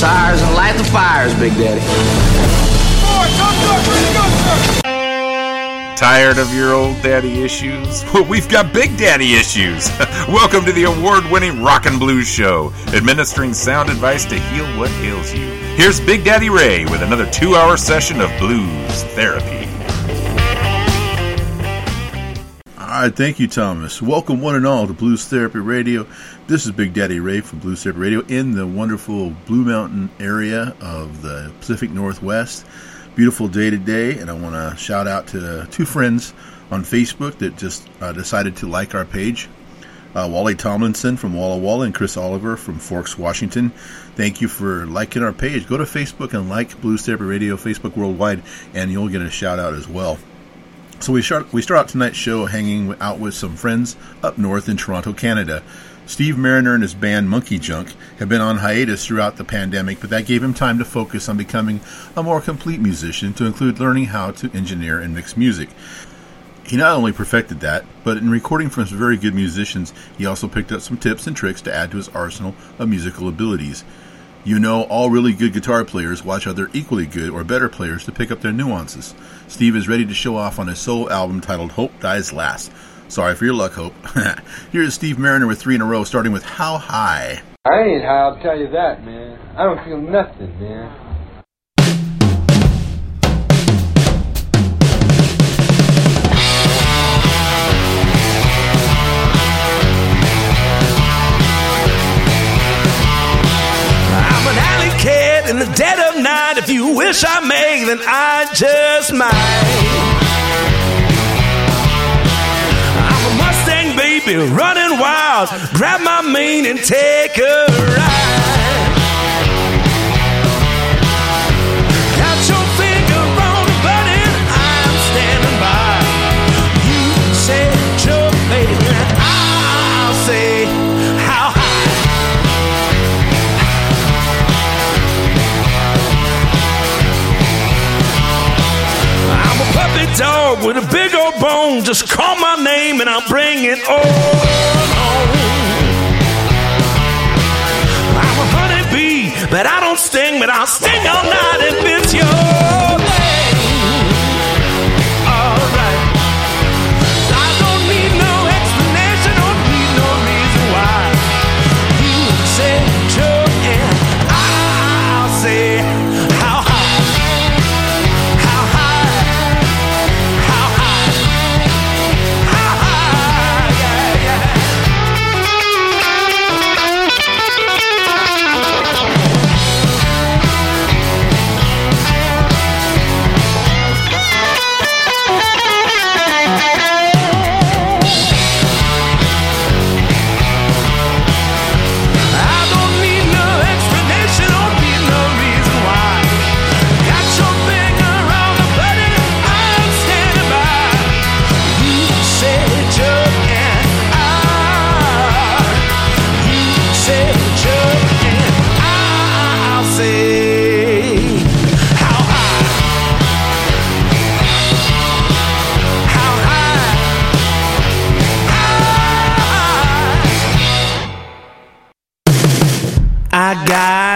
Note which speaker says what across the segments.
Speaker 1: tires and light the fires, Big Daddy.
Speaker 2: Tired of your old daddy issues? Well, we've got big daddy issues. Welcome to the award winning Rock and Blues Show, administering sound advice to heal what ails you. Here's Big Daddy Ray with another two hour session of blues therapy.
Speaker 3: All right, thank you, Thomas. Welcome, one and all, to Blues Therapy Radio. This is Big Daddy Ray from Blue Therapy Radio in the wonderful Blue Mountain area of the Pacific Northwest beautiful day today, and I want to shout out to two friends on Facebook that just uh, decided to like our page. Uh, Wally Tomlinson from Walla Walla and Chris Oliver from Forks, Washington. Thank you for liking our page. Go to Facebook and like Blue Therapy Radio Facebook Worldwide, and you'll get a shout out as well. So we start we start out tonight's show hanging out with some friends up north in Toronto, Canada. Steve Marriner and his band MonkeyJunk have been on hiatus throughout the pandemic, but that gave him time to focus on becoming a more complete musician, to include learning how to engineer and mix music. He not only perfected that, but in recording from some very good musicians, he also picked up some tips and tricks to add to his arsenal of musical abilities. You know, all really good guitar players watch other equally good or better players to pick up their nuances. Steve is ready to show off on his solo album titled Hope Dies Last. Sorry for your luck, Hope. Here's Steve Marriner with three in a row, starting with How High.
Speaker 4: I ain't high, I'll tell you that, man. I don't feel nothing, man.
Speaker 5: I'm an alley cat in the dead of night. If you wish I may, then I just might. Baby running wild. Grab my mane and take a ride. Got your finger on the button, I'm standing by. You baby, and I'll say how high. I'm a puppy dog with a big old bone. Just call my and I'll bring it on. I'm a honeybee, but I don't sting, but I'll sting all night if it's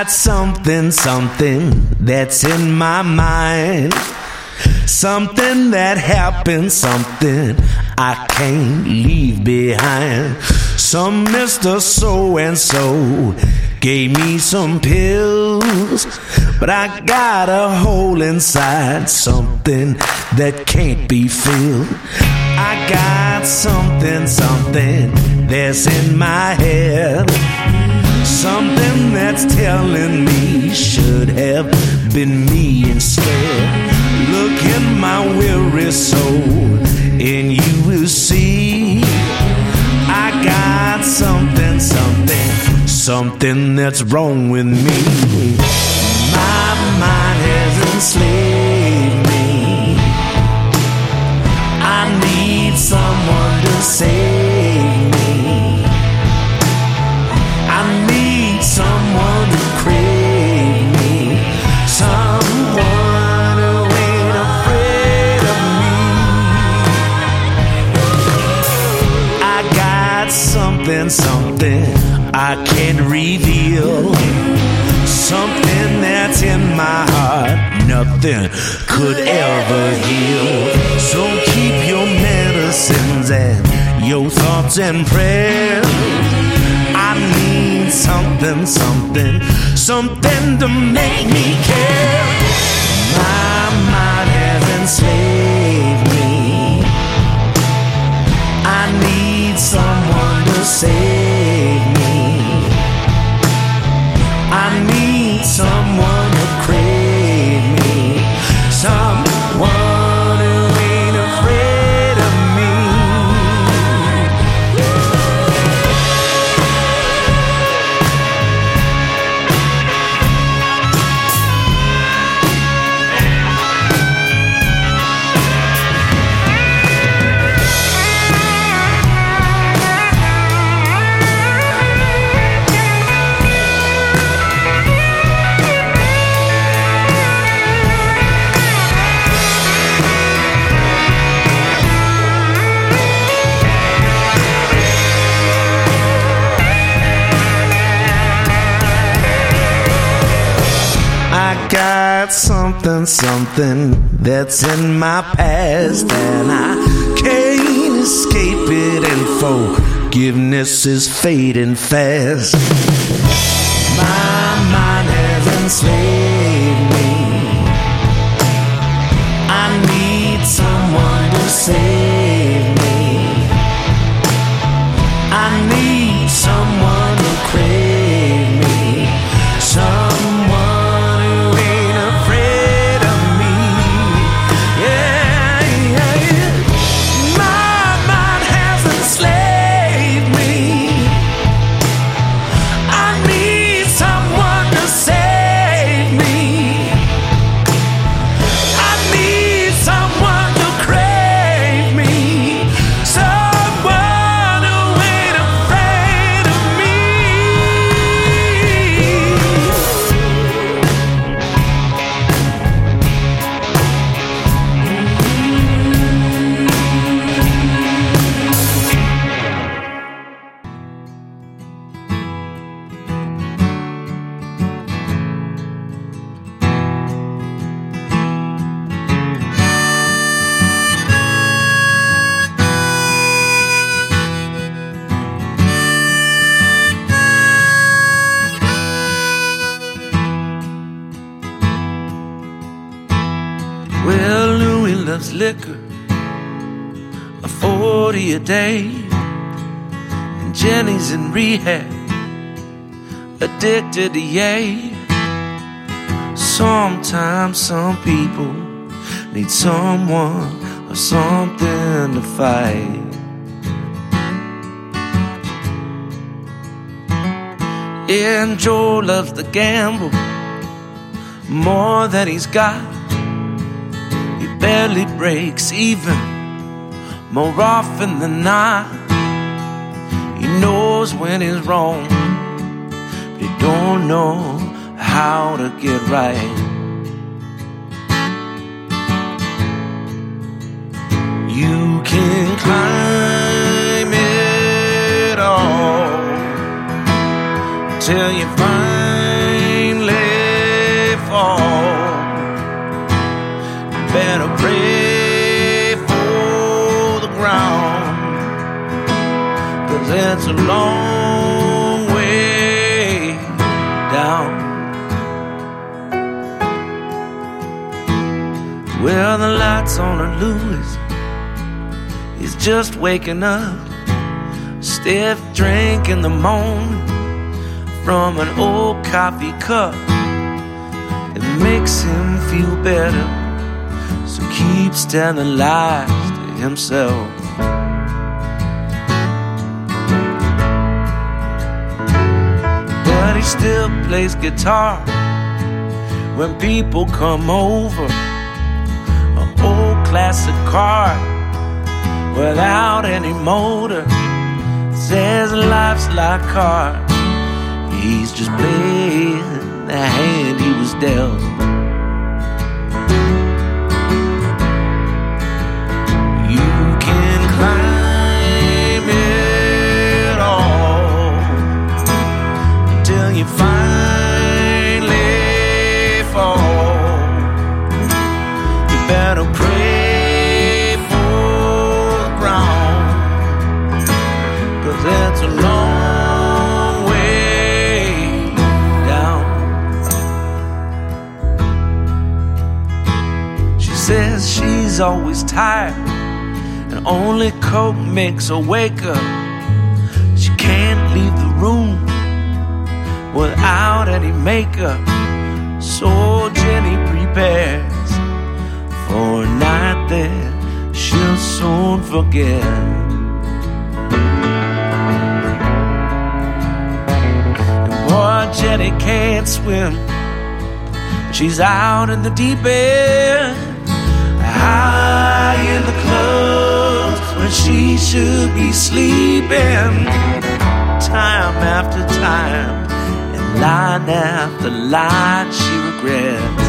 Speaker 5: got something, something that's in my mind. Something that happened, something I can't leave behind. Some Mr. So and so gave me some pills, but I got a hole inside, something that can't be filled. I got something, something that's in my head. Something that's telling me should have been me instead. Look in my weary soul, and you will see I got something, something, something that's wrong with me. My mind has enslaved me. I need someone to save I can't reveal. something that's in my heart. Nothing could ever heal. So keep your medicines and your thoughts and prayers. I need something, something, something to make me care. My mind has enslaved me. I need someone to save something, something that's in my past, and I can't escape it. And forgiveness is fading fast. My mind has enslaved me. I need someone to save day. And Jenny's in rehab, addicted to yay. Sometimes some people need someone or something to fight. And Joe loves to gamble more than he's got. He barely breaks even more often than not. He knows when he's wrong, but he don't know how to get right. You can climb it all till you finally it's a long way down. Well, the lights on a Lewis is just waking up, stiff drink in the morning from an old coffee cup. It makes him feel better, so keeps telling lies to himself. Still plays guitar when people come over. An old classic car without any motor. Says life's like car. He's just playing the hand he was dealt. She's always tired, and only Coke makes her wake up. She can't leave the room without any makeup. So Jenny prepares for a night that she'll soon forget. Jenny can't swim. She's out in the deep end, high in the clubs when she should be sleeping. Time after time, and line after line, she regrets.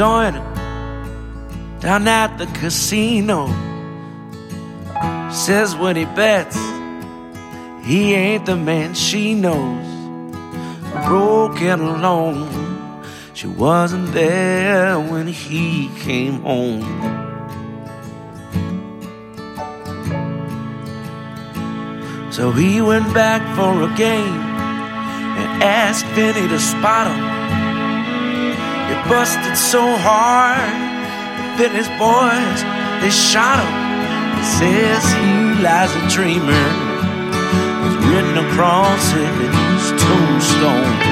Speaker 5: Wife doesn't join him down at the casino. Says when he bets, he ain't the man she knows. Broken alone, she wasn't there when he came home. So he went back for a game and asked Vinny to spot him. Busted so hard, the Vinny's boys, they shot him. It says he lies a dreamer. It's written across his tombstone.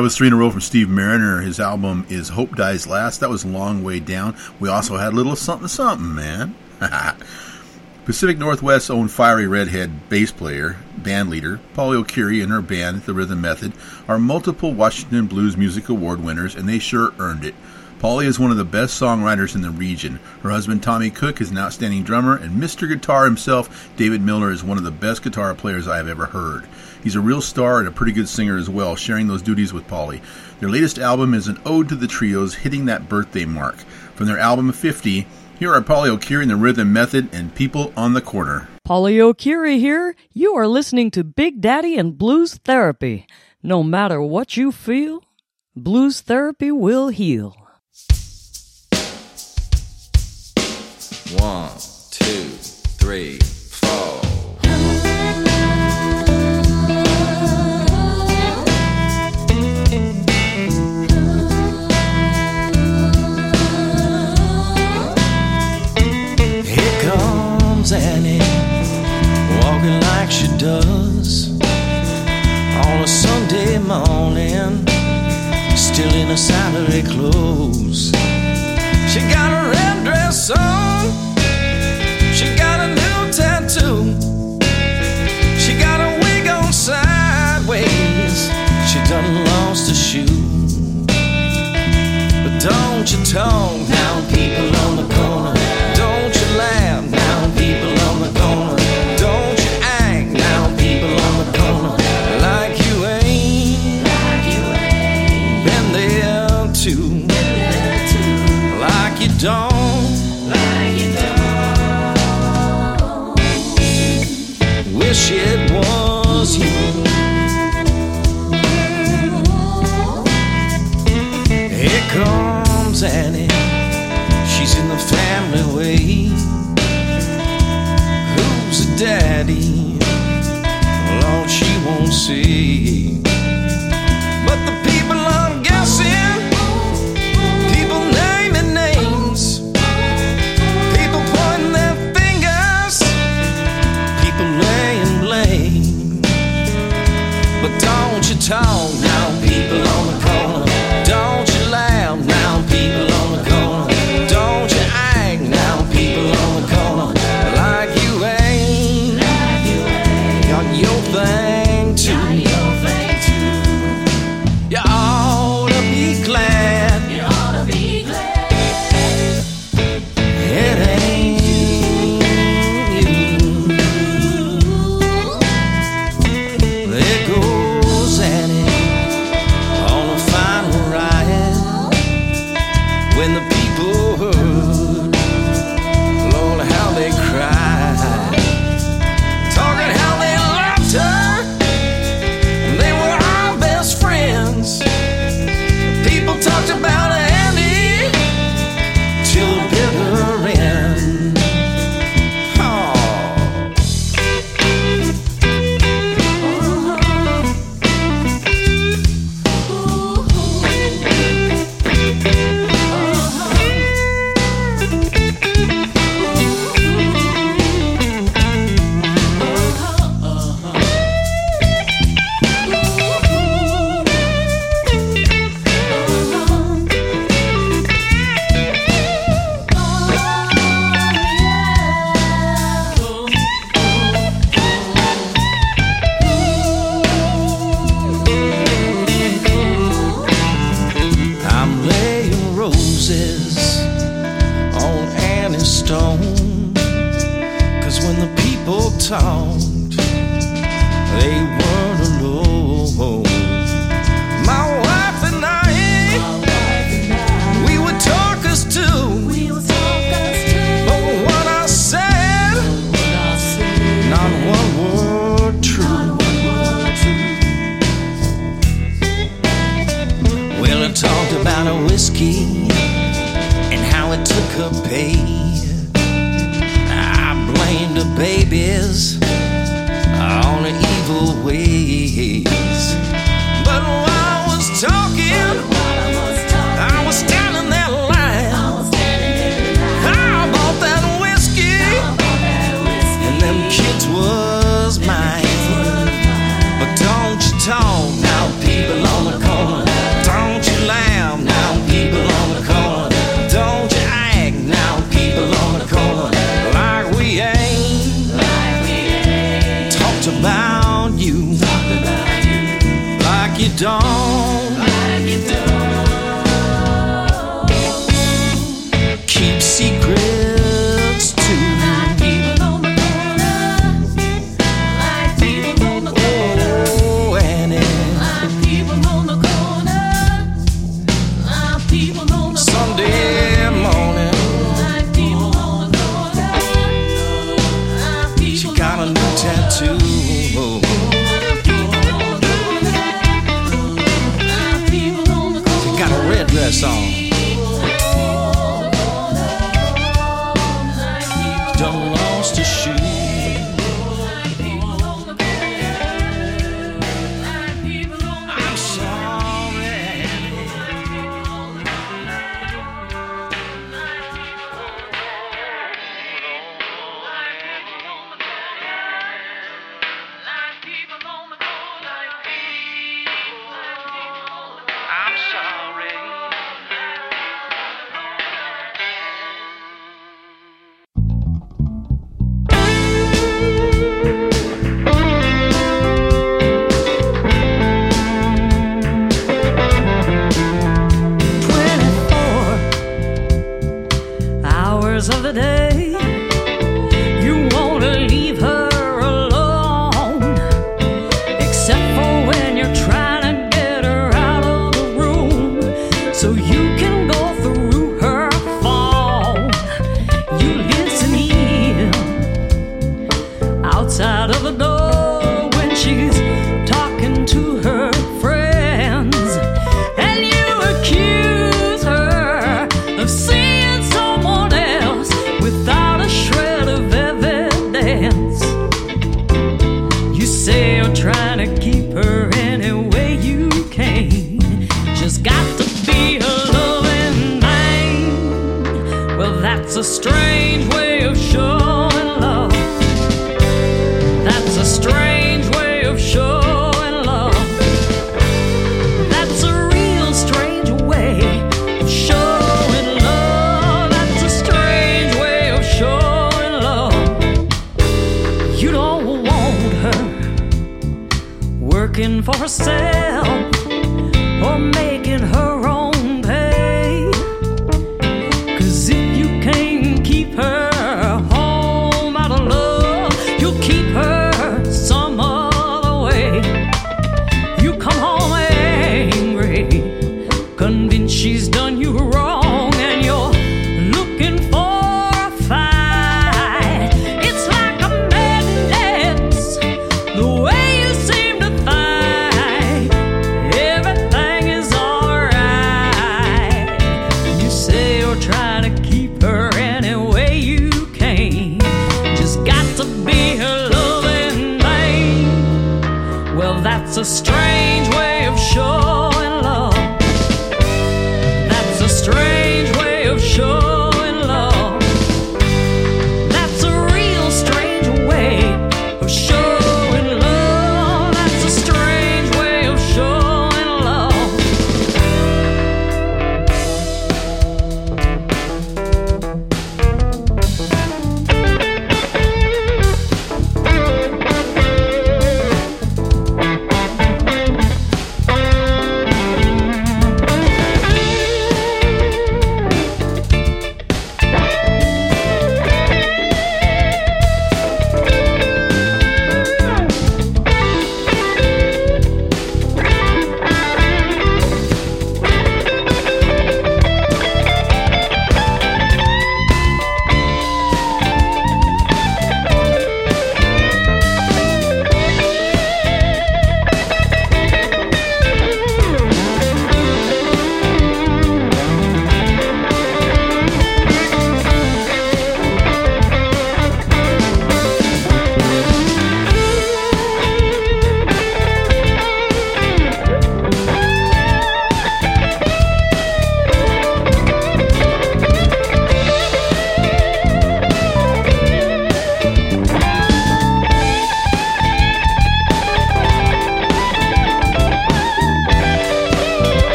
Speaker 3: That was three in a row from Steve Marriner. His album is Hope Dies Last. That was a long way down. We also had a little something something, man. Pacific Northwest's own fiery redhead bass player, band leader, Polly O'Keefe and her band, The Rhythm Method, are multiple Washington Blues Music Award winners, and they sure earned it. Polly is one of the best songwriters in the region. Her husband Tommy Cook is an outstanding drummer, and Mr. Guitar himself, David Miller, is one of the best guitar players I have ever heard. He's a real star and a pretty good singer as well, sharing those duties with Polly. Their latest album is an ode to the trios hitting that birthday mark. From their album 50, here are Polly O'Keefe and the Rhythm Method and People on the Corner.
Speaker 6: Polly O'Keefe here. You are listening to Big Daddy and Blues Therapy. No matter what you feel, Blues Therapy will heal.
Speaker 7: One, two, three,
Speaker 5: Annie, walking like she does on a Sunday morning, still in her Saturday clothes. She got a red dress on, she got a new tattoo, she got a wig on sideways, she done lost a shoe. But don't you talk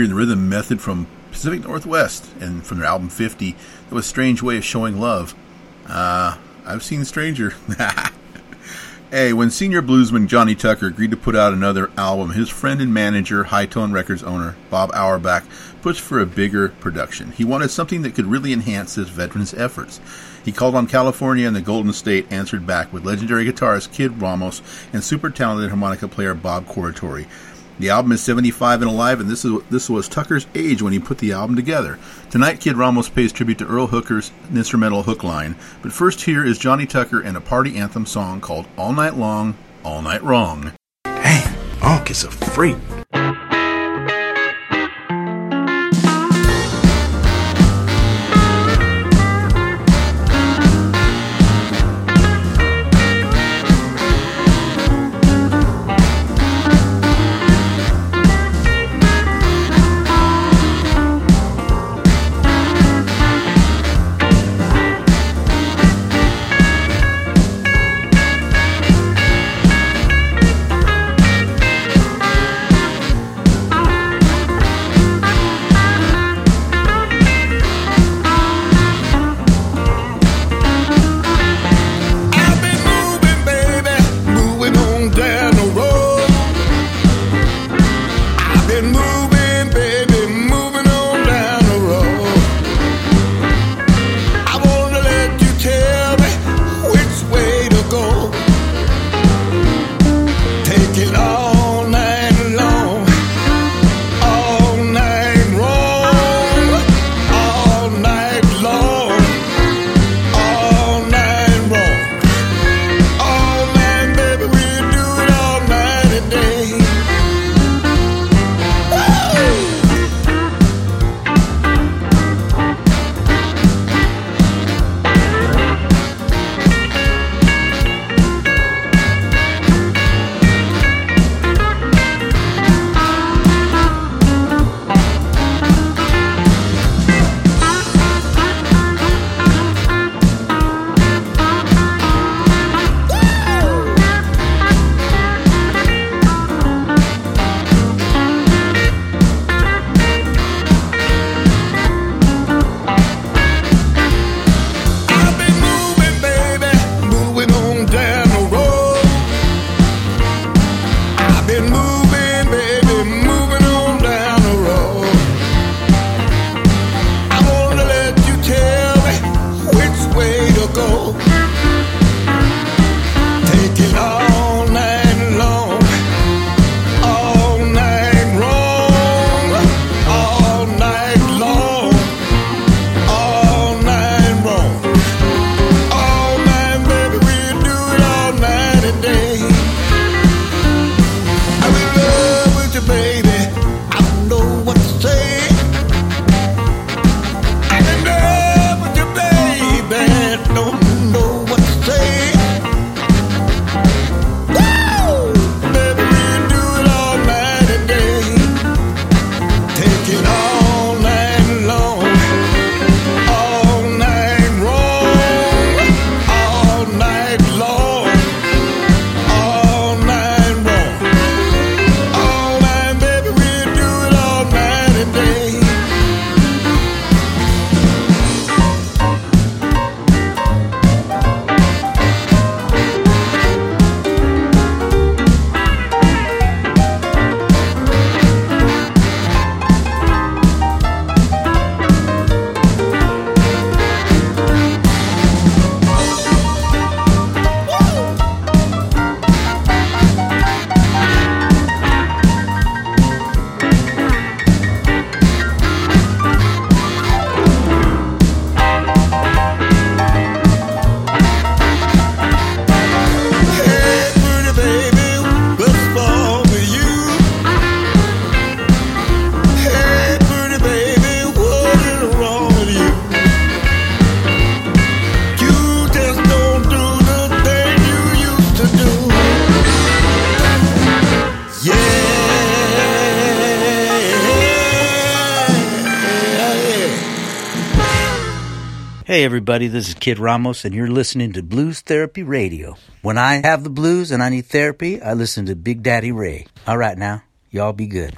Speaker 6: hearing the
Speaker 3: rhythm method from Pacific Northwest and from their album 50. That was Strange Way of Showing Love. Uh, I've seen Stranger. hey, when senior bluesman Johnny Tucker agreed to put out another album, his friend and manager, High Tone Records owner Bob Auerbach, pushed for a bigger production. He wanted something that could really enhance his veteran's efforts. He called on California and the Golden State answered back with legendary guitarist Kid Ramos and super talented harmonica player Bob Corritore. The album is 75 and alive, and this is this was Tucker's age when he put the album together. Tonight, Kid Ramos pays tribute to Earl Hooker's instrumental hook line. But first, here is Johnny Tucker and a party anthem song called All Night Long, All Night Wrong.
Speaker 8: Hey, Onk is a freak.
Speaker 5: Hey,
Speaker 9: everybody, this is Kid Ramos, and you're listening to Blues Therapy Radio. When I have the blues and I need therapy, I listen to Big Daddy Ray. All right, now, y'all be good.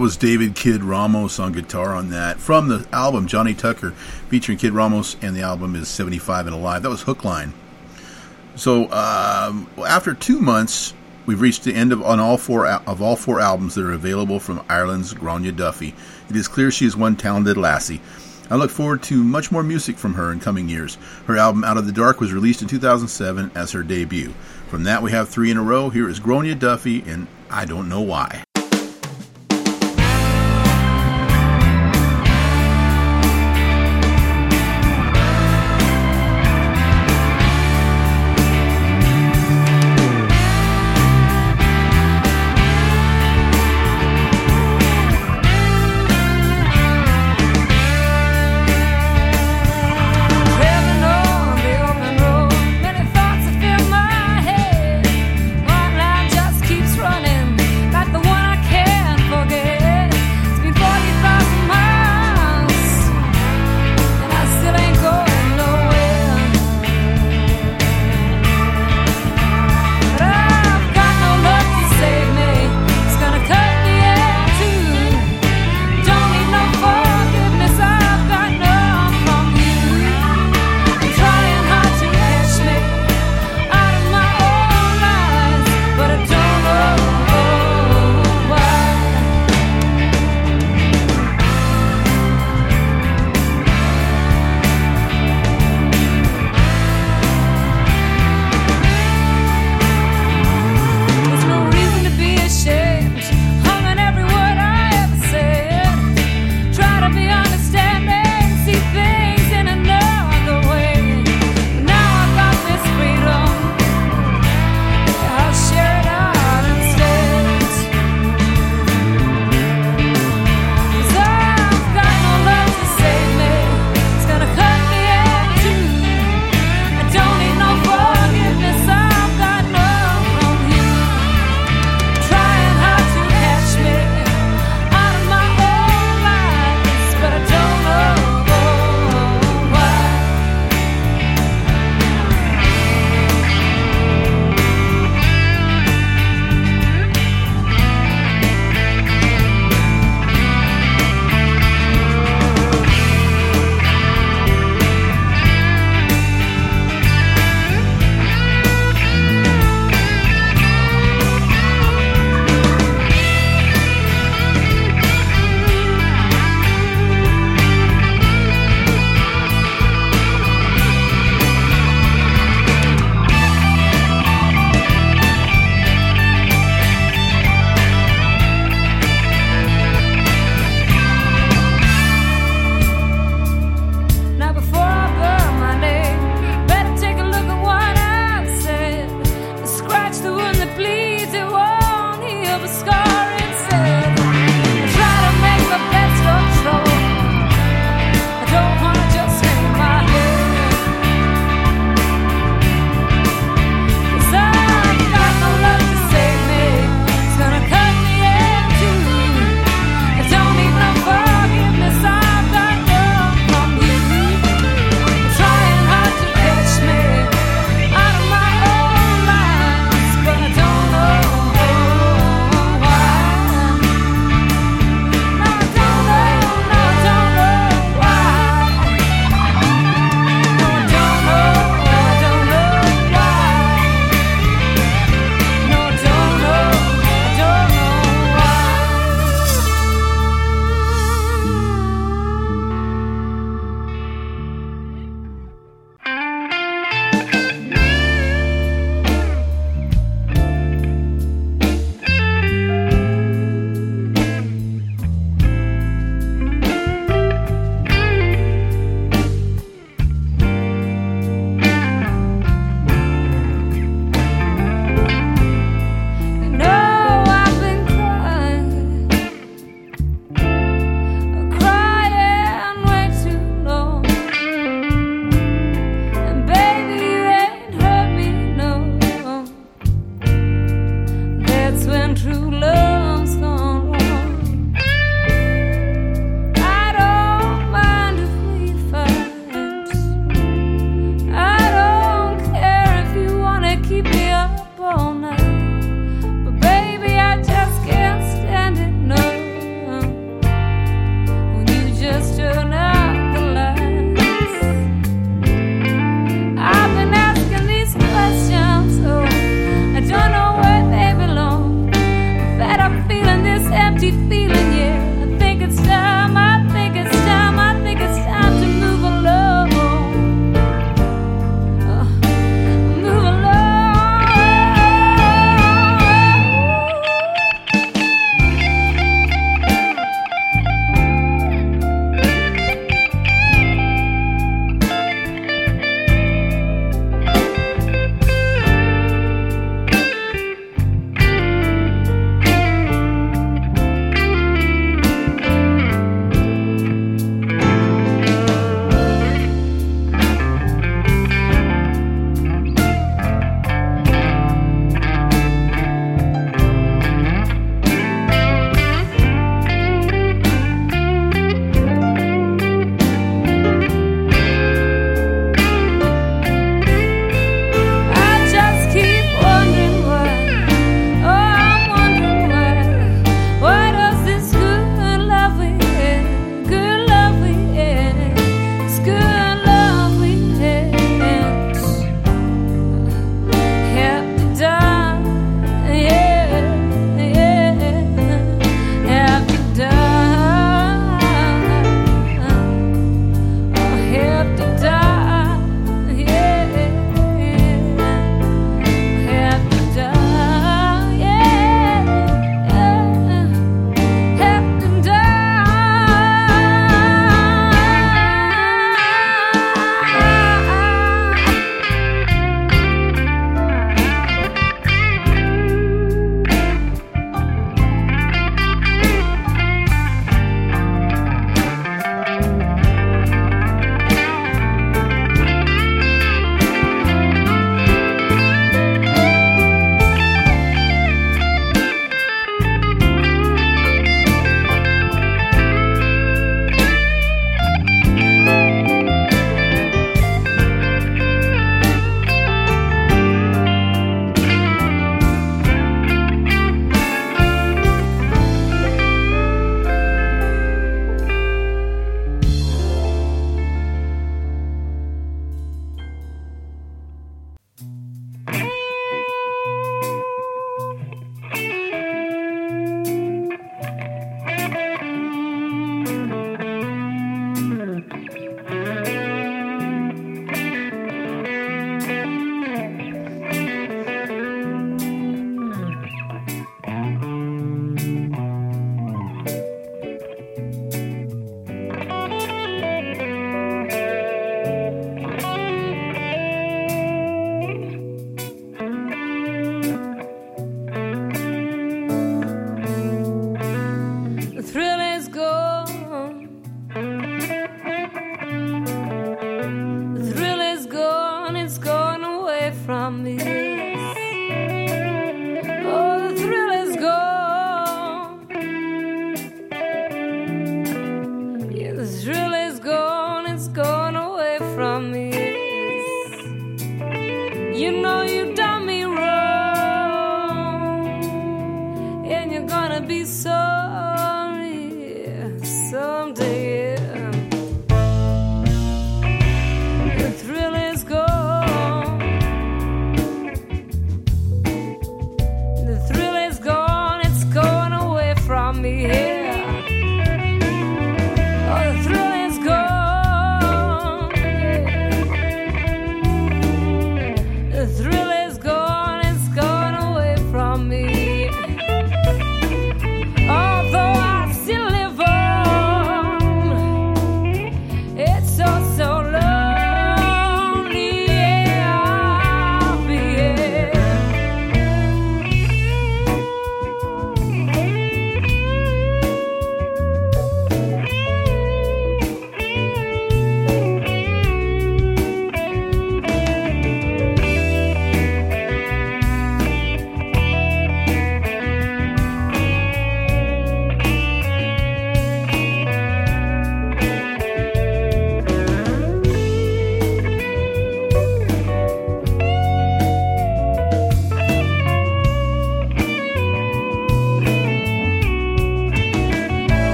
Speaker 3: That was David Kid Ramos on guitar on that from the album Johnny Tucker featuring Kid Ramos, and the album is 75 and Alive. That was Hookline. So um, after two months, we've reached the end of on all four of all four albums that are available from Ireland's Grainne Duffy. It is clear she is one talented lassie. I look forward to much more music from her in coming years. Her album Out of the Dark was released in 2007 as her debut. From that, we have three in a row. Here is Grainne Duffy, and I don't know why.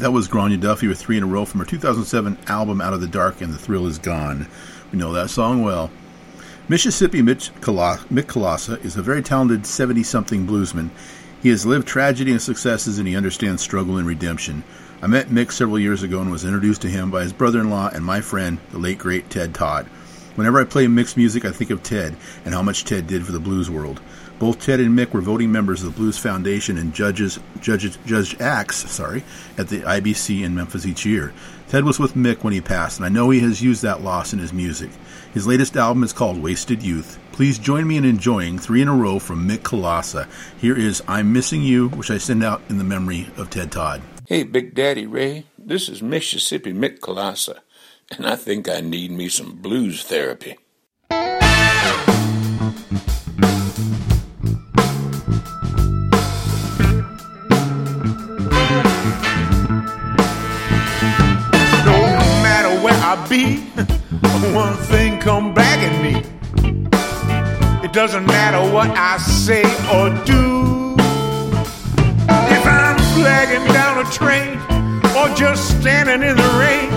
Speaker 6: That
Speaker 3: was Grainne Duffy with three in a row from her 2007 album Out of the Dark and the Thrill Is Gone. We know that song well. Mississippi Mitch Cala- Mick Kolassa is a very talented 70 something bluesman. He has lived tragedy and successes and he understands struggle and redemption. I met Mick several years ago and was introduced to him by his brother in law and my friend, the late great Ted Todd. Whenever I play Mick's music, I think of Ted and how much Ted did for the blues world. Both Ted and Mick were voting members of the Blues Foundation and judges, judges, Judge Acts, sorry, at the IBC in Memphis each year. Ted was with Mick when he passed, and I know he has used that loss in his music. His latest album is called Wasted Youth. Please join me in enjoying three in a row from Mick Kolassa. Here is I'm Missing You, which I send out in the memory of Ted Todd.
Speaker 10: Hey, Big Daddy Ray, this is Mississippi Mick Kolassa, and I think I need me some blues therapy.
Speaker 11: I be, one thing come back at me. It doesn't matter what I say or do. If I'm flagging down a train or just standing in the rain,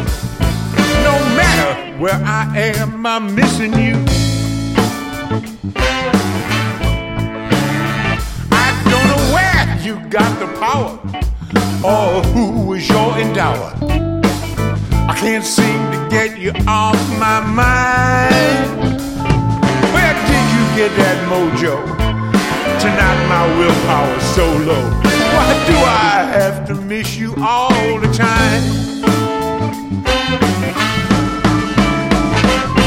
Speaker 11: no matter where I am, I'm missing you. I don't know where you got the power or who was your endower. I can't seem to get you off my mind. Where did you get that mojo to knock my willpower so low? Why do I have to miss you all the time?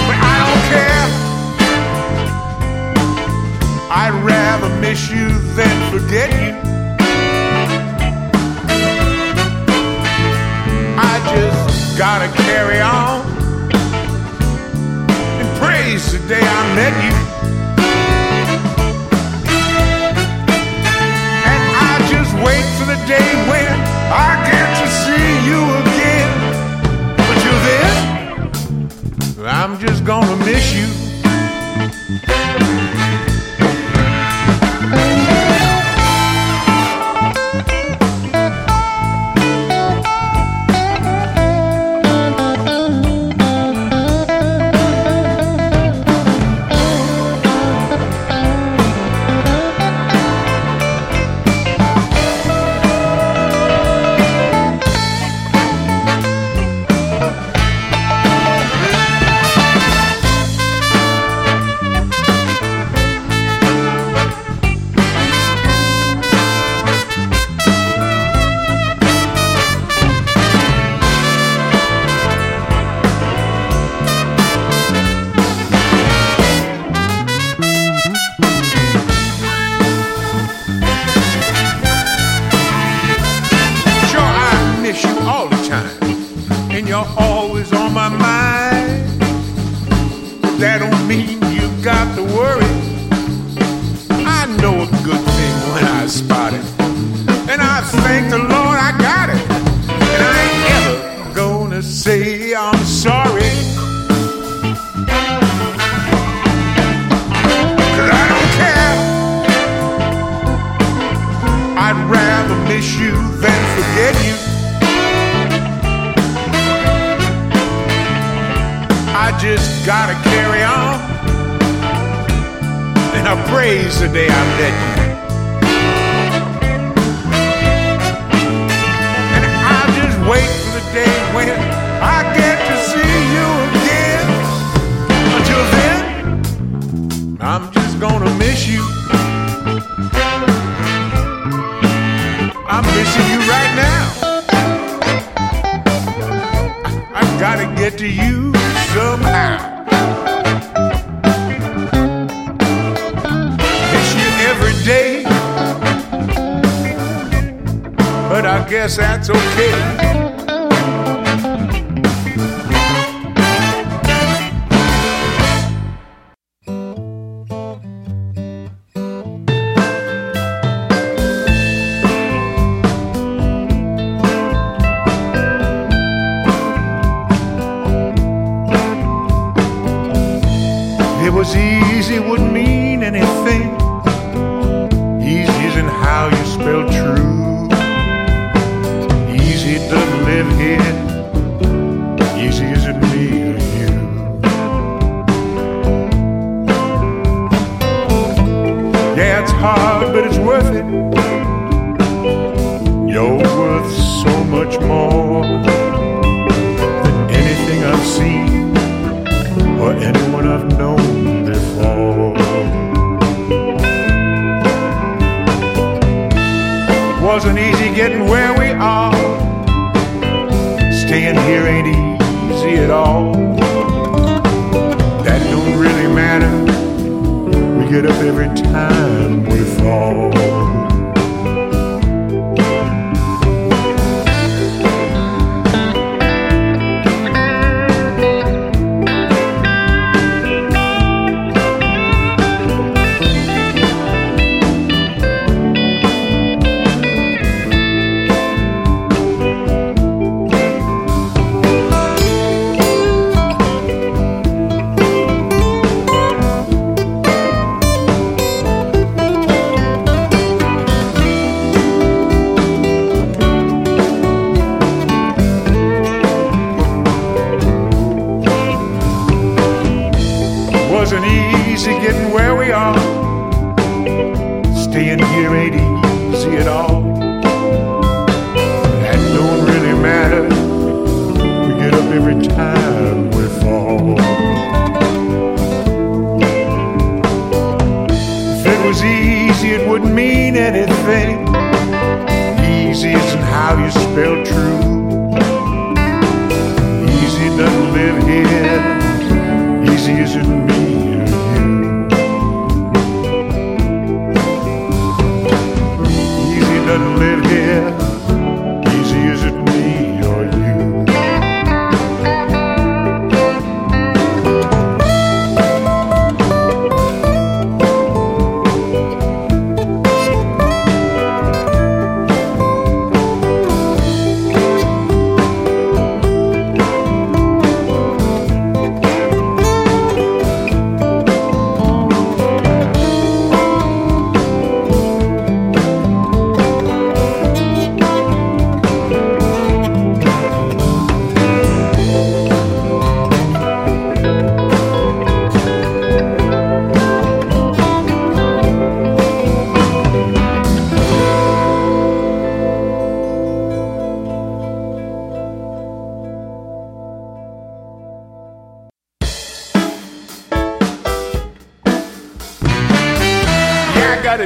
Speaker 11: But I don't care. I'd rather miss you than forget you. I just gotta carry on and praise the day I met you. And I just wait for the day when I get to see you again. But till then, I'm just gonna miss you.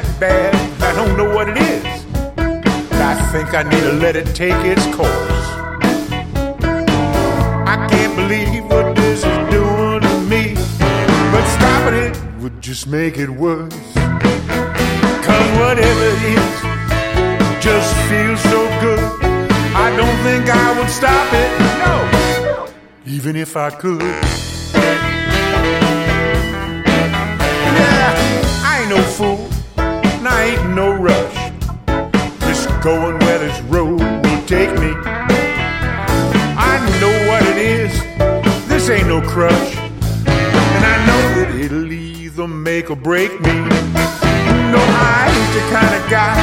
Speaker 11: It bad. I don't know what it is. But I think I need to let it take its course. I can't believe what this is doing to me. But stopping it would just make it worse. Cause whatever it is, just feels so good. I don't think I would stop it. No. Even if I could. Yeah, I ain't no fool, ain't no rush. Just going where this road will take me. I know what it is, this ain't no crush. And I know that it'll either make or break me. No, I ain't the kind of guy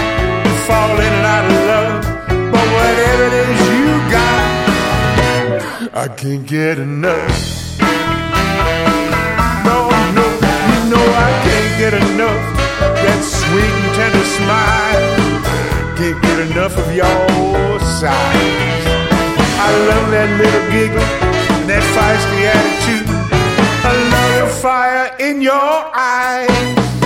Speaker 11: to fall in and out of love. But whatever it is you got, I can't get enough. No, no, you know I can't get enough. Tender smile. Can't get enough of your size. I love that little giggle and that feisty attitude. I love the fire in your eyes.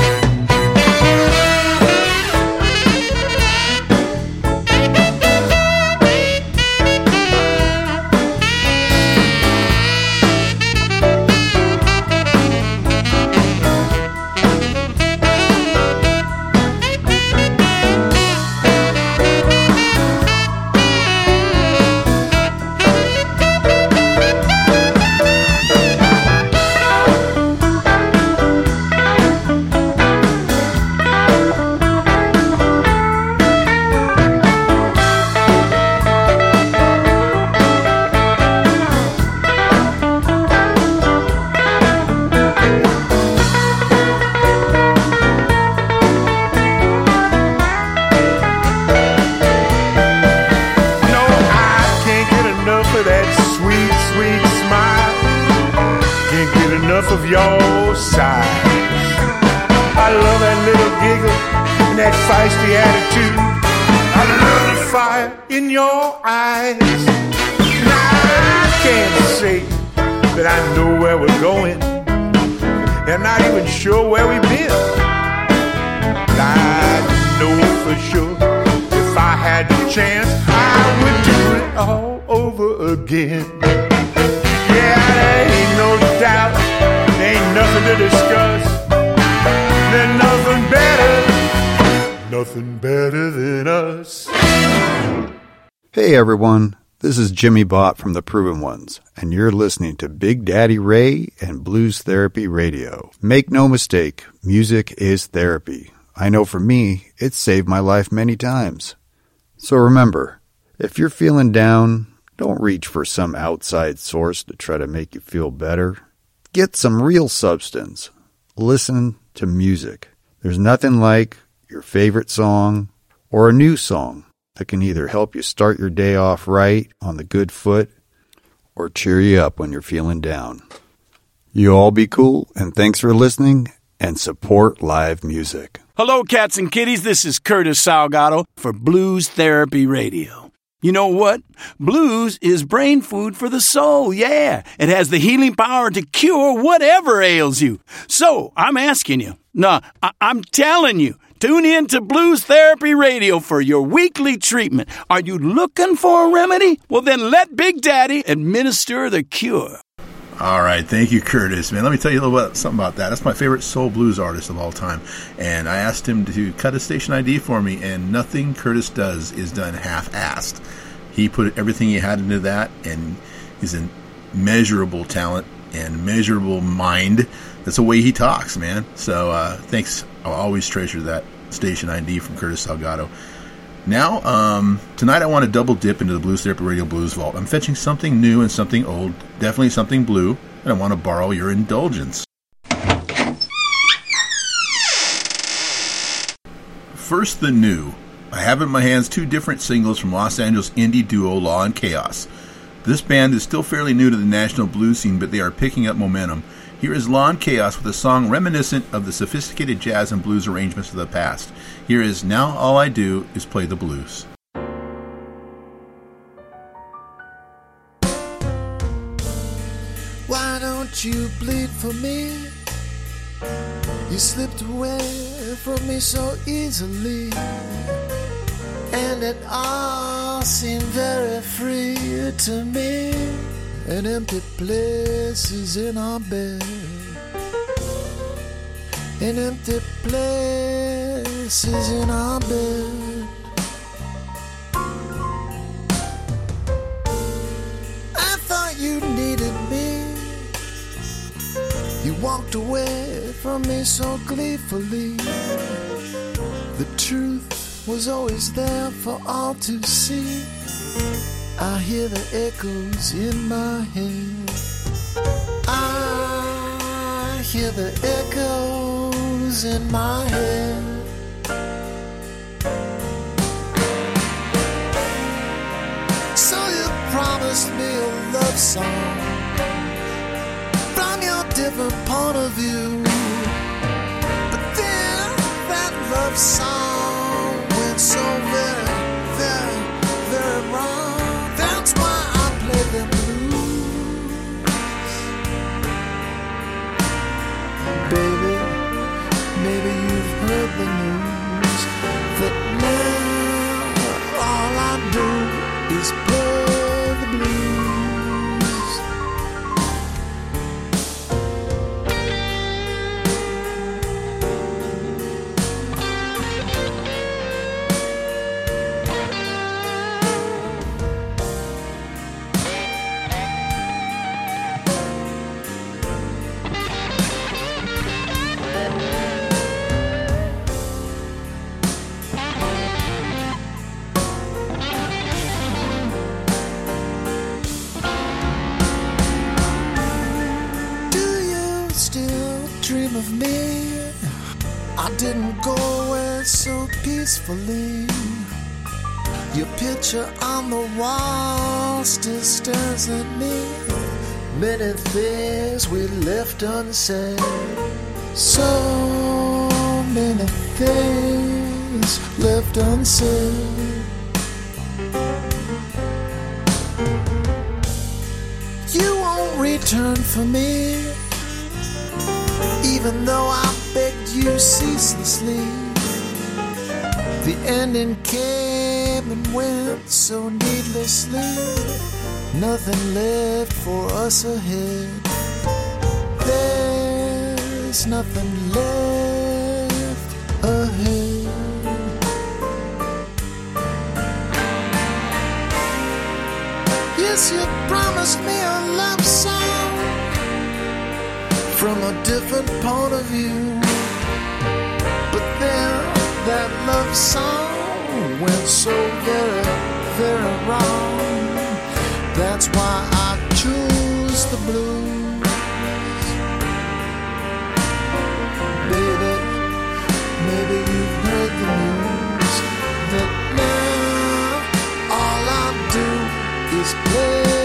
Speaker 12: Hey everyone, this is Jimi Bott from The Proven Ones, and you're listening to Big Daddy Ray and Blues Therapy Radio. Make no mistake, music is therapy. I know for me, it's saved my life many times. So remember, if you're feeling down, don't reach for some outside source to try to make you feel better. Get some real substance. Listen to music. There's nothing like your favorite song or a new song that can either help you start your day off right on the good foot or cheer you up when you're feeling down. You all be cool, and thanks for listening and support live music.
Speaker 13: Hello, cats and kitties. This is Curtis Salgado for Blues Therapy Radio. You know what? Blues is brain food for the soul. Yeah. It has the healing power to cure whatever ails you. So I'm asking you. No, I- I'm telling you. Tune in to Blues Therapy Radio for your weekly treatment. Are you looking for a remedy? Well, then let Big Daddy administer the cure.
Speaker 3: All right, thank you, Curtis. Man, let me tell you a little bit something about that. That's my favorite soul blues artist of all time, and I asked him to cut a station ID for me, and nothing Curtis does is done half-assed. He put everything he had into that, and he's a measurable talent and measurable mind. That's the way he talks, man. So uh, thanks. I'll always treasure that station ID from Curtis Salgado. Now, um, tonight I want to double dip into the Blues Therapy Radio Blues Vault. I'm fetching something new and something old, definitely something blue, and I want to borrow your indulgence. First, the new. I have in my hands two different singles from Los Angeles indie duo Law and Chaos. This band is still fairly new to the national blues scene, but they are picking up momentum. Here is Law and Chaos with a song reminiscent of the sophisticated jazz and blues arrangements of the past. Here is Now All I Do Is Play the Blues.
Speaker 14: Why don't you bleed for me? You slipped away from me so easily, and it all seemed very free to me. An empty place is in our bed, an empty place is in our bed. I thought you needed me. You walked away from me so gleefully. The truth was always there for all to see. I hear the echoes in my head. I hear the echoes in my head. So you promised me a love song from your different point of view. But then that love song of me? I didn't go away so peacefully. Your picture on the wall still stares at me. Many things we left unsaid. So many things left unsaid. You won't return for me, even though I begged you ceaselessly. The ending came and went so needlessly. Nothing left for us ahead. There's nothing left ahead. Yes, you promised me a love song from a different point of view. But then that love song went so very, very wrong. That's why I choose the blues. Baby, maybe you've heard the news that now all I do is play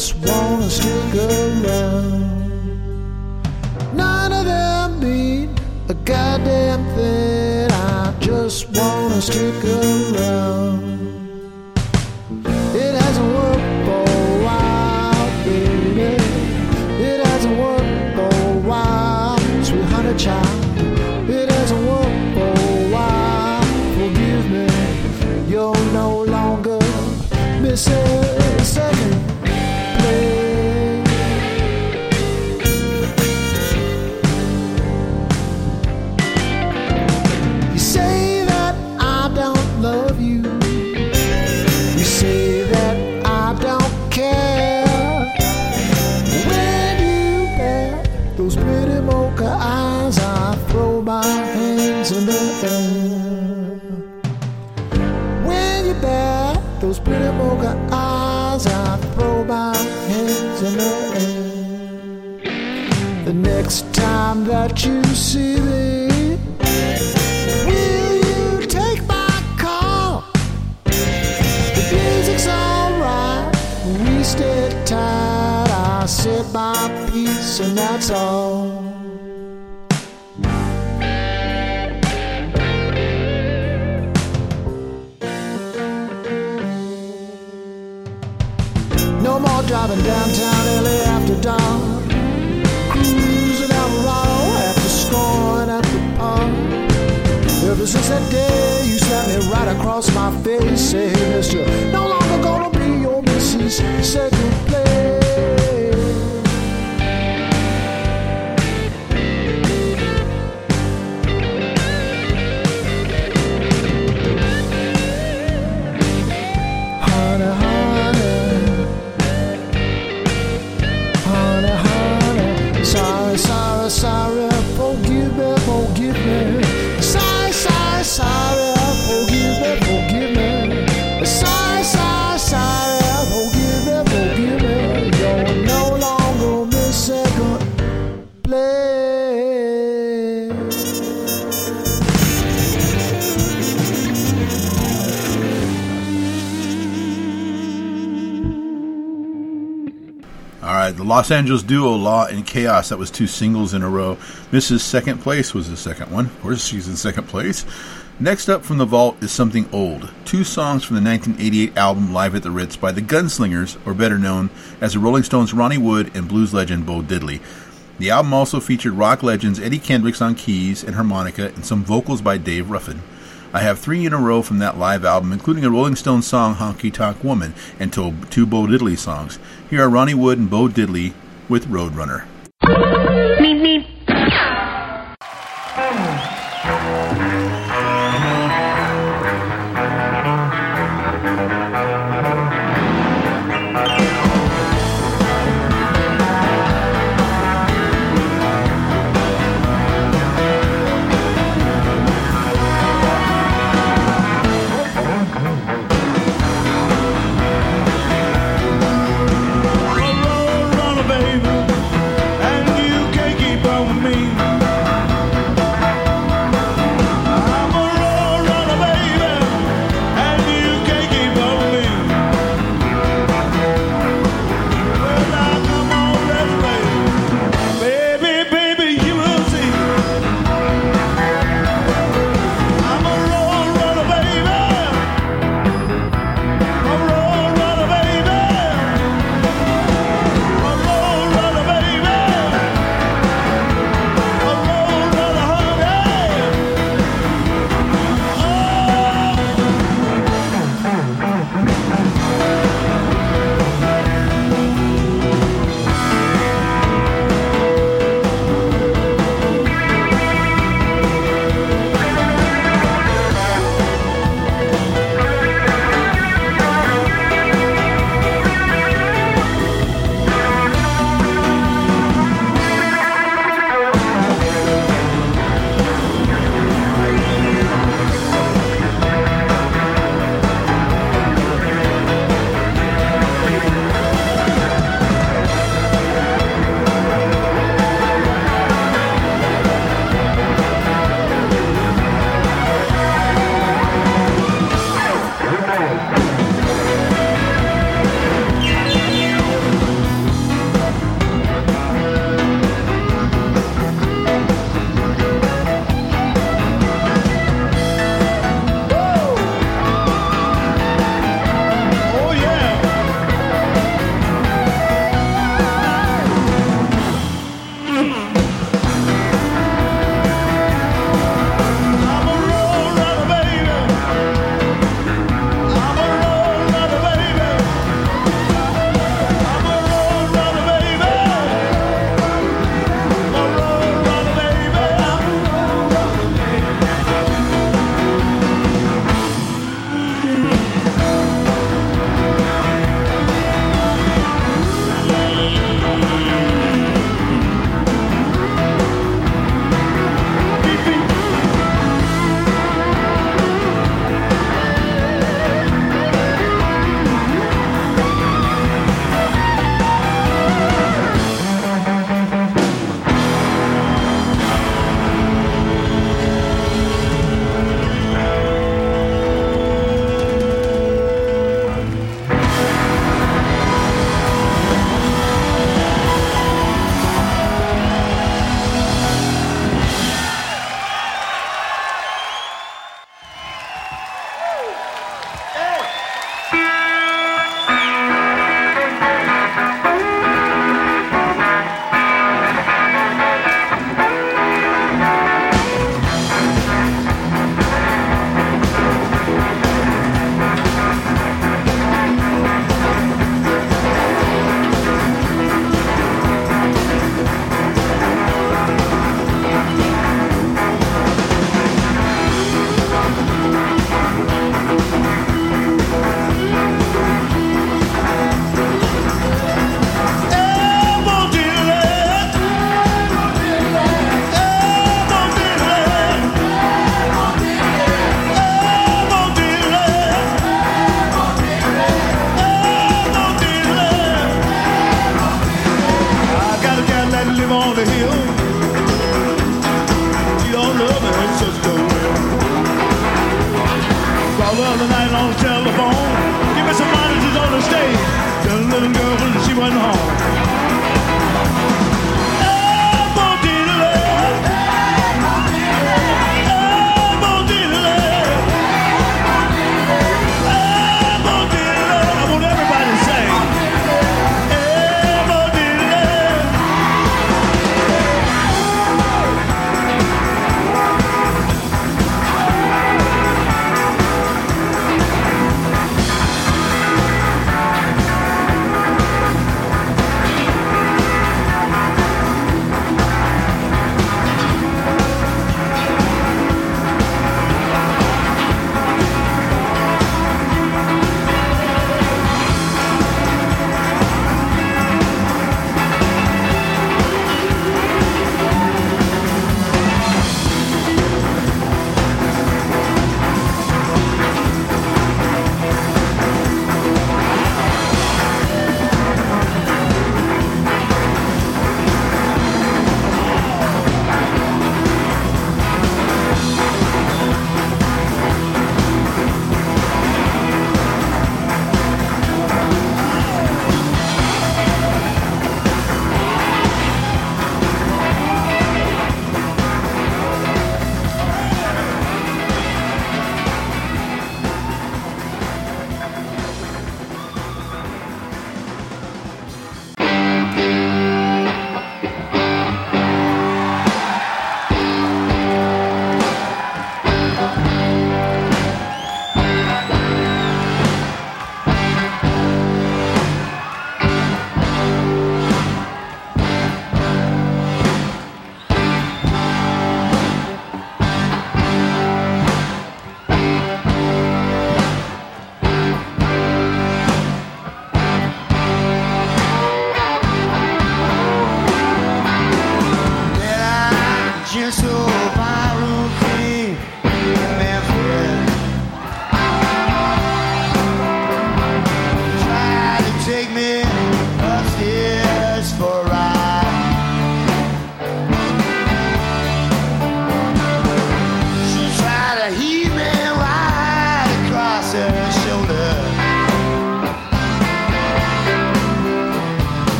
Speaker 14: just wanna stick around. None of them be a goddamn thing. I just wanna stick around. That you see me, will you take my call? The music's alright, we stay. I my piece, and that's all.
Speaker 3: Los Angeles duo Law and Chaos. That was two singles in a row. Mrs. Second Place was the second one. Of course, she's in second place. Next up from the vault is something old. Two songs from the 1988 album Live at the Ritz by the Gunslingers, or better known as the Rolling Stones' Ronnie Wood and blues legend Bo Diddley. The album also featured rock legends Eddie Kendricks on keys and harmonica and some vocals by Dave Ruffin. I have three in a row from that live album, including a Rolling Stones song, Honky Tonk Woman, and two Bo Diddley songs. Here are Ronnie Wood and Bo Diddley with Roadrunner.
Speaker 5: Roadrunner, baby,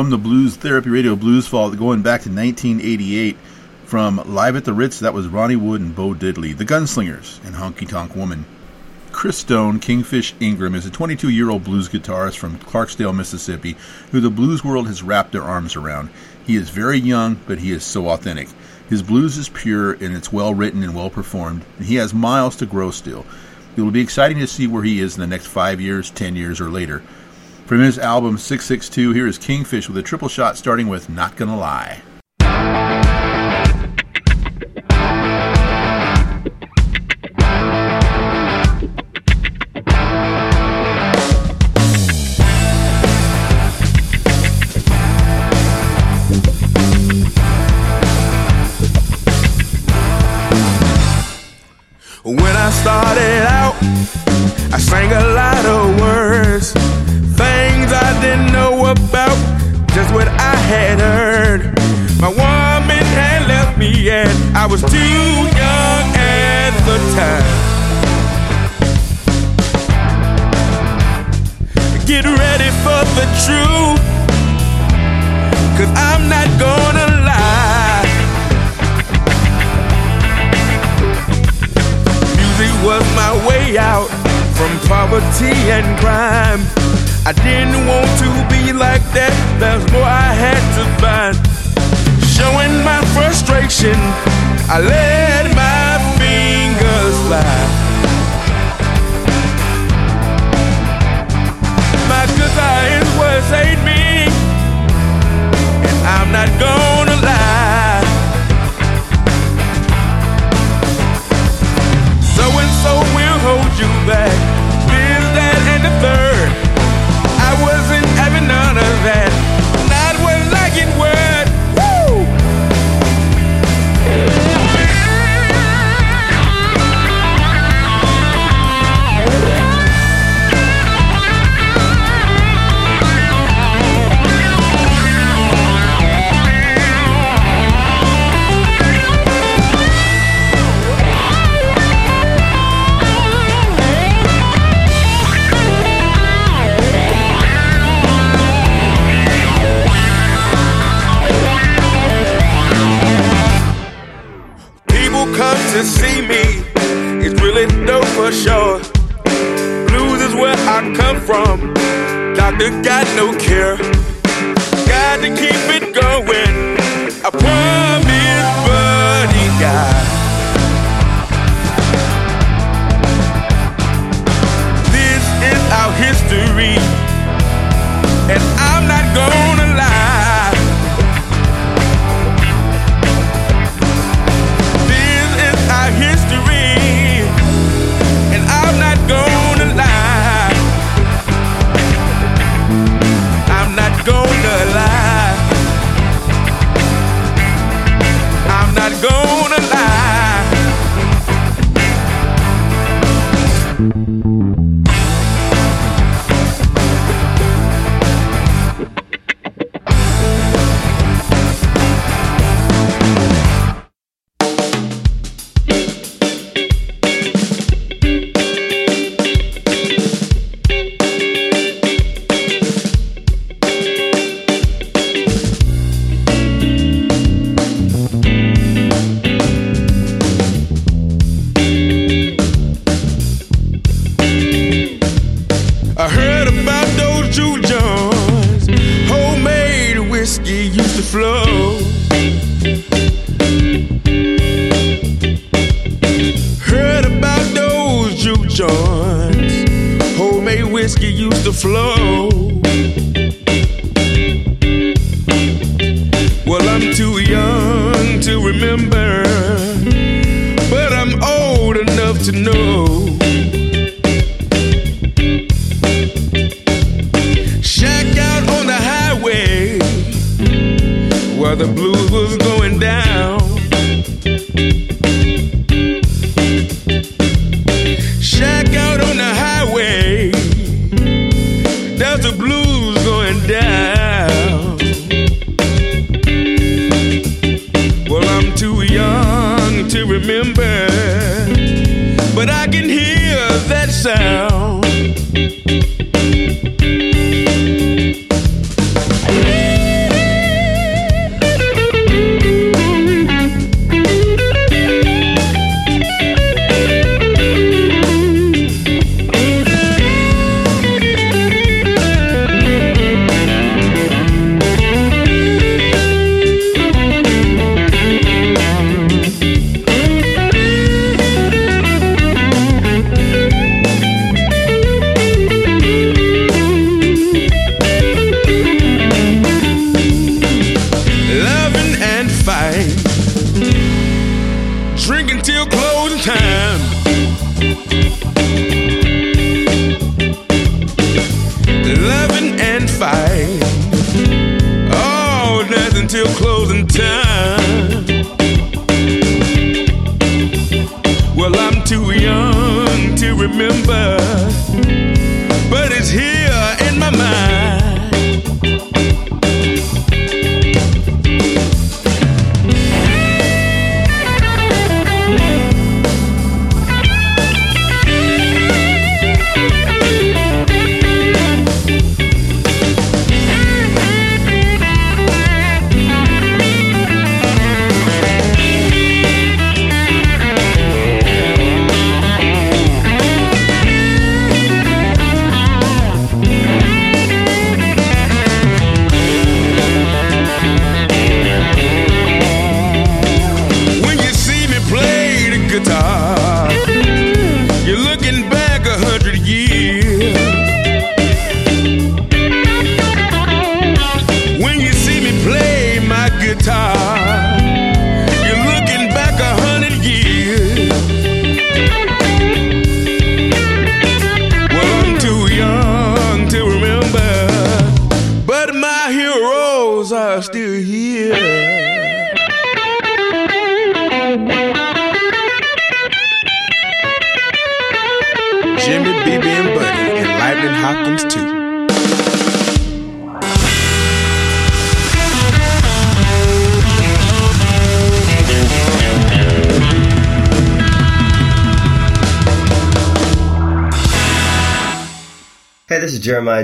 Speaker 3: from the Blues Therapy Radio Blues Vault, going back to 1988, from Live at the Ritz, that was Ronnie Wood and Bo Diddley, The Gunslingers, and Honky Tonk Woman. Christone, Kingfish Ingram, is a 22 year old blues guitarist from Clarksdale, Mississippi, who the blues world has wrapped their arms around. He is very young, but he is so authentic. His blues is pure and it's well written and well performed, and he has miles to grow still. It will be exciting to see where he is in the next five years, ten years, or later. From his album 662, here is Kingfish with a triple shot starting with Not Gonna Lie.
Speaker 15: I was too young at the time. Get ready for the truth, cause I'm not gonna lie. Music was my way out from poverty and crime. I didn't want to be like that, there's more I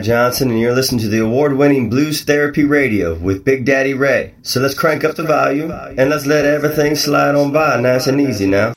Speaker 16: Johnson, and you're listening to the award winning Blues Therapy Radio with Big Daddy Ray. So let's crank up the volume and let's let everything slide on by nice and easy now.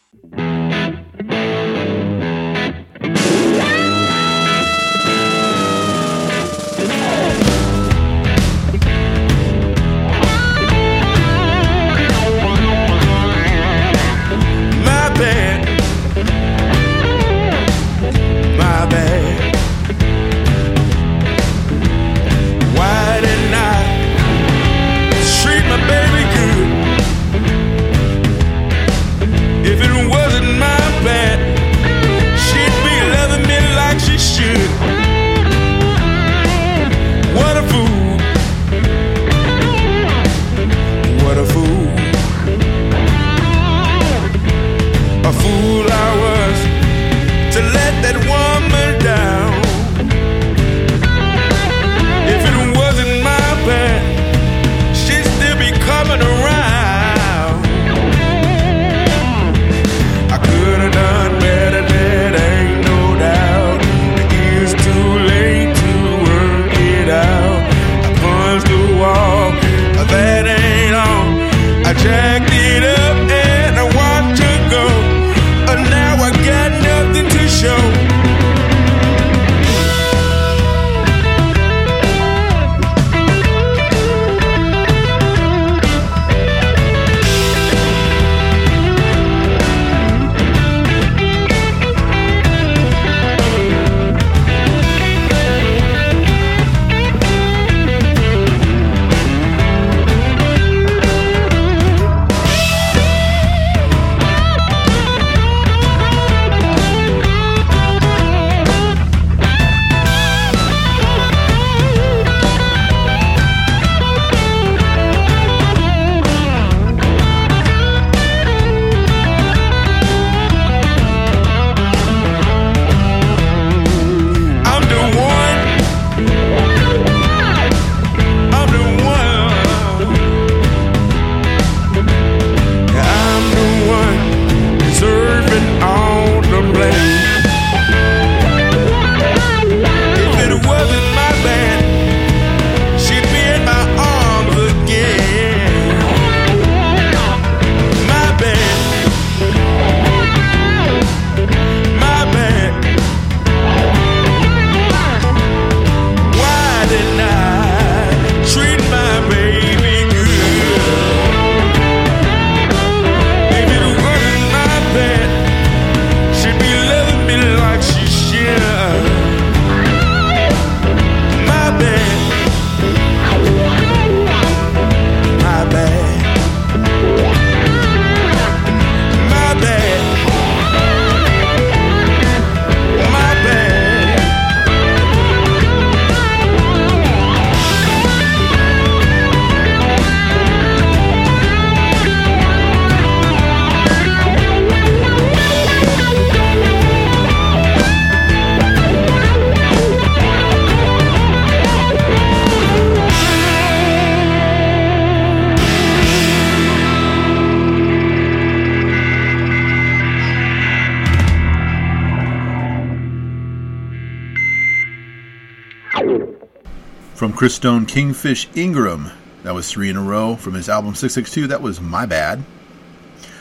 Speaker 3: Christone, Kingfish Ingram. That was three in a row. From his album 662, that was My Bad.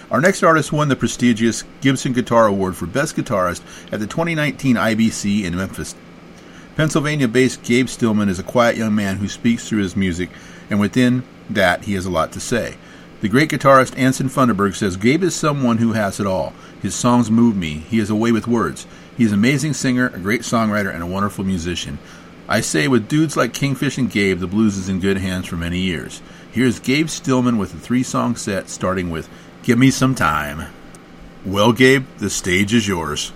Speaker 3: Our next artist won the prestigious Gibson Guitar Award for Best Guitarist at the 2019 IBC in Memphis. Pennsylvania based Gabe Stillman is a quiet young man who speaks through his music, and within that, he has a lot to say. The great guitarist Anson Funderburgh says Gabe is someone who has it all. His songs move me. He has a way with words. He is an amazing singer, a great songwriter, and a wonderful musician. I say, with dudes like Kingfish and Gabe, the blues is in good hands for many years. Here's Gabe Stillman with a three song set starting with Give Me Some Time. Well, Gabe, the stage is yours.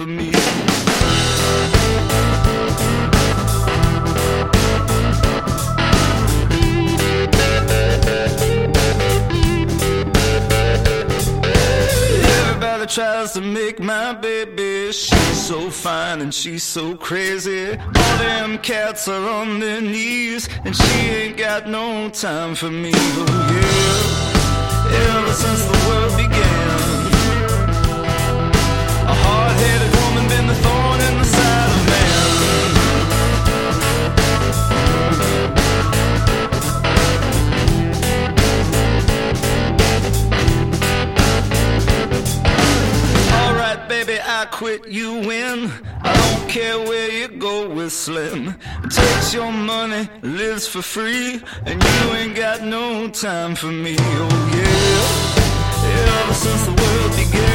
Speaker 17: for me. tries to make my baby. She's so fine and she's so crazy. All them cats are on their knees, and she ain't got no time for me. Oh, yeah. Ever since the world began. takes your money, lives for free, and you ain't got no time for me. Oh yeah. Ever since the world began.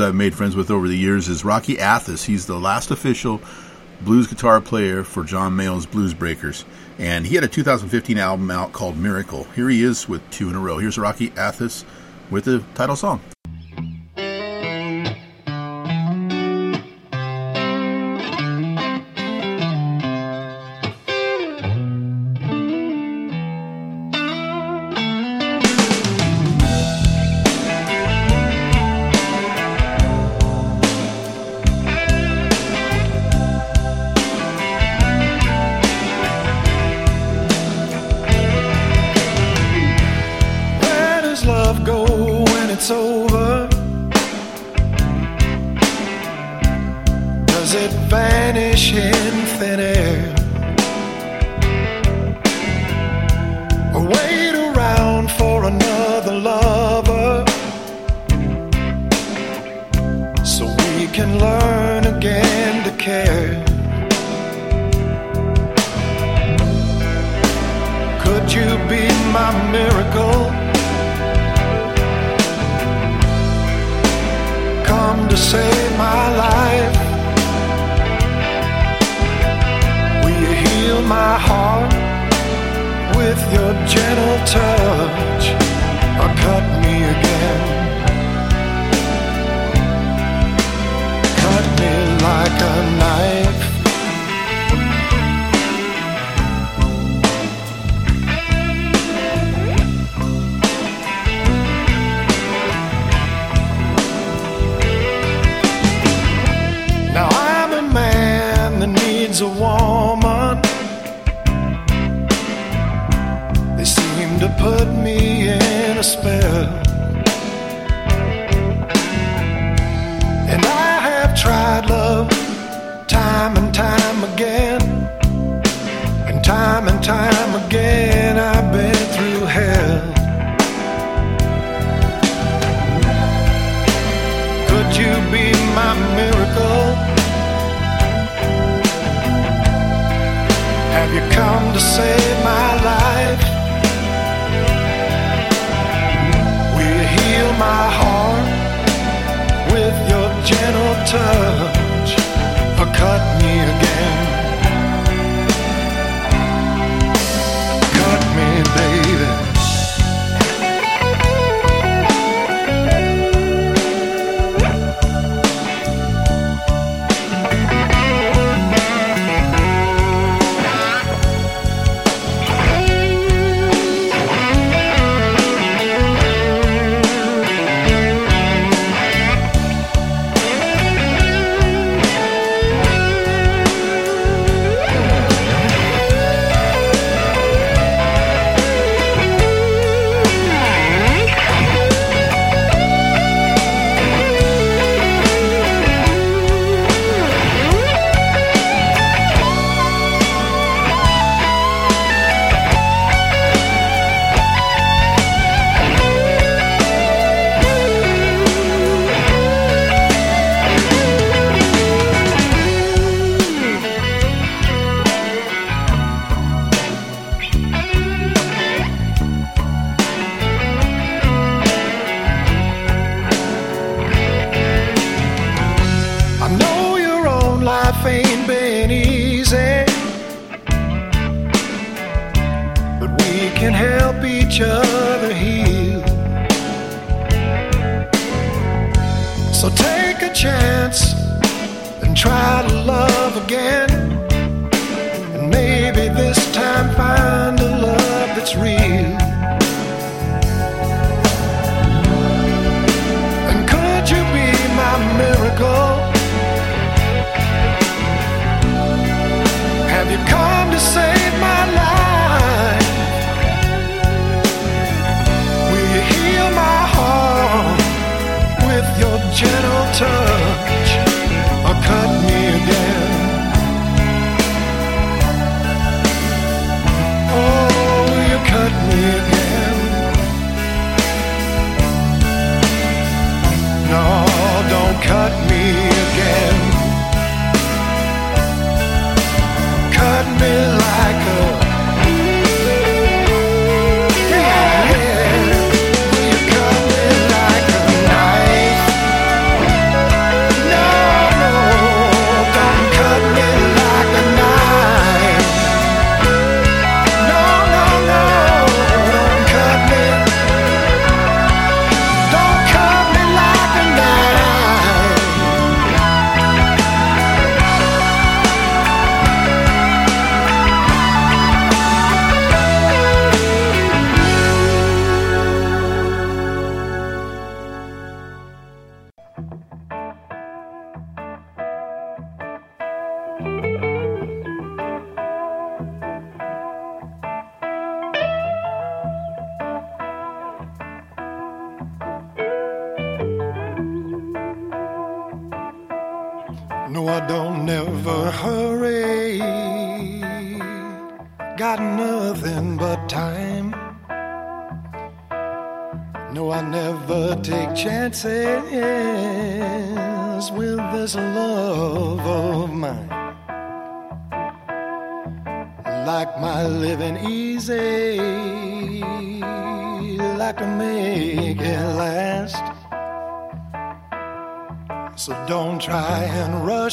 Speaker 14: I've made friends with over the years is Rocky Athas. He's the last official blues guitar player for John Mayall's Blues Breakers. And he had a 2015 album out called Miracle. Here he is with two in a row. Here's Rocky Athas with the title song.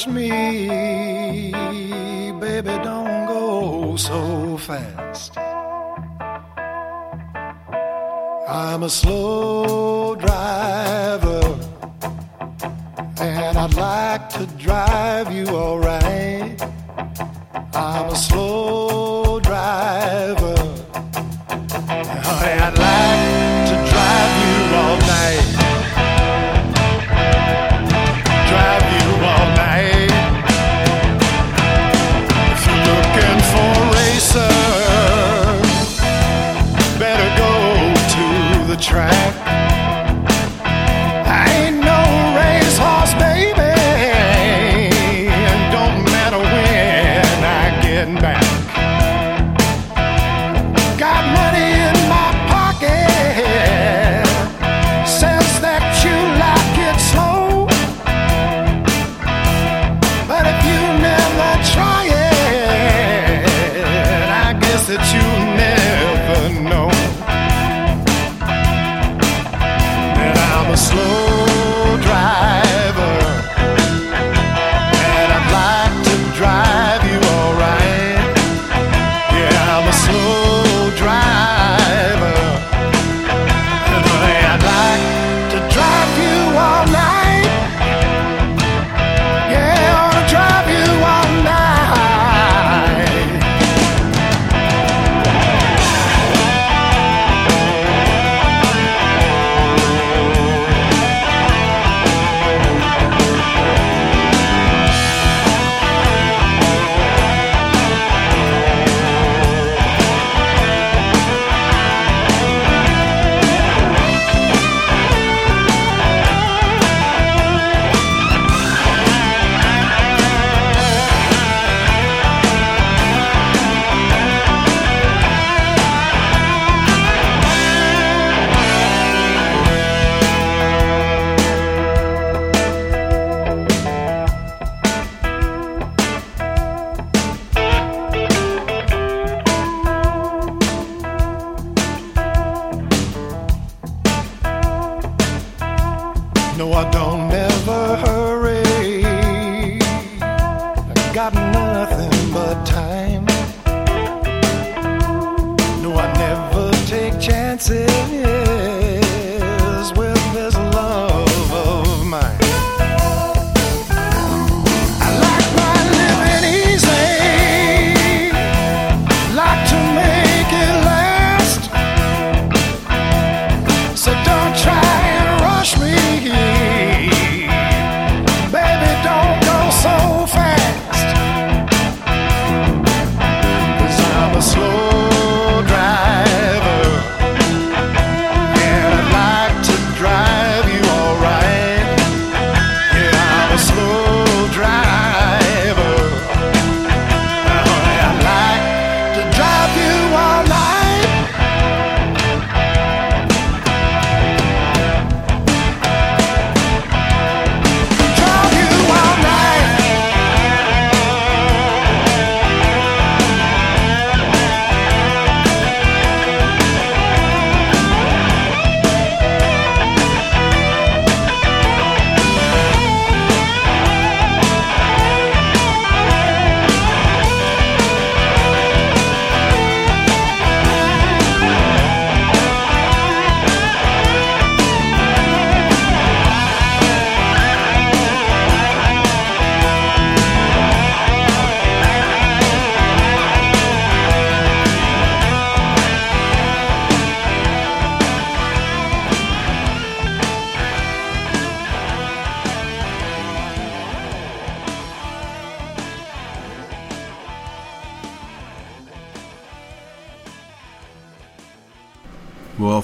Speaker 18: me,
Speaker 14: baby, don't go so fast. I'm a slow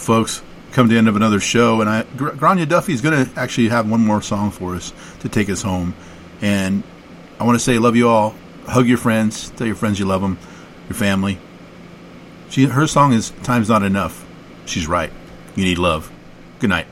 Speaker 3: folks, come to the end of another show, and I Gr- Grainne Duffy is going to actually have one more song for us to take us home. And I want to say, love you all. Hug your friends. Tell your friends you love them. Your family. She, her song is "Time's Not Enough." She's right. You need love. Good night.